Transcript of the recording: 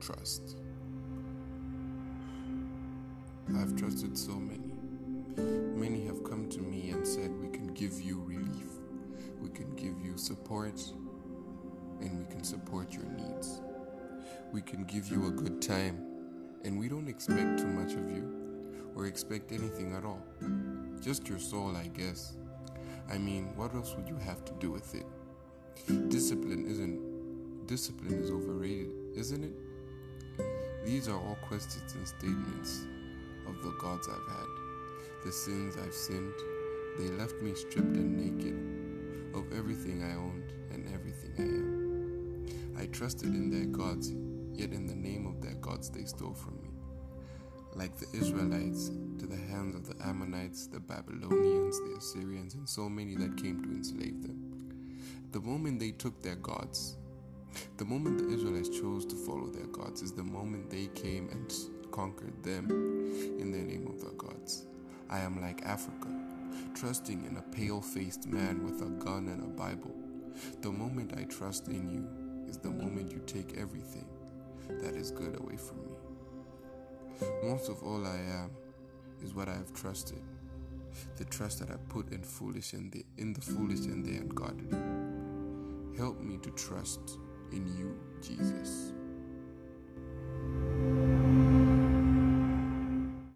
trust. I've trusted so many. Many have come to me and said, We can give you relief, we can give you support, and we can support your needs. We can give you a good time, and we don't expect too much of you or expect anything at all. Just your soul, I guess. I mean, what else would you have to do with it? Discipline isn't discipline is overrated, isn't it? These are all questions and statements of the gods I've had. The sins I've sinned, they left me stripped and naked of everything I owned and everything I am. I trusted in their gods, yet in the name of their gods they stole from me. Like the Israelites, to the hands of the Ammonites, the Babylonians, the Assyrians, and so many that came to enslave them. The moment they took their gods, the moment the Israelites chose gods, is the moment they came and conquered them in the name of their gods. I am like Africa, trusting in a pale faced man with a gun and a Bible. The moment I trust in you is the moment you take everything that is good away from me. Most of all I am is what I have trusted. The trust that I put in foolish and the in the foolish and the ungodly. Help me to trust in you, Jesus.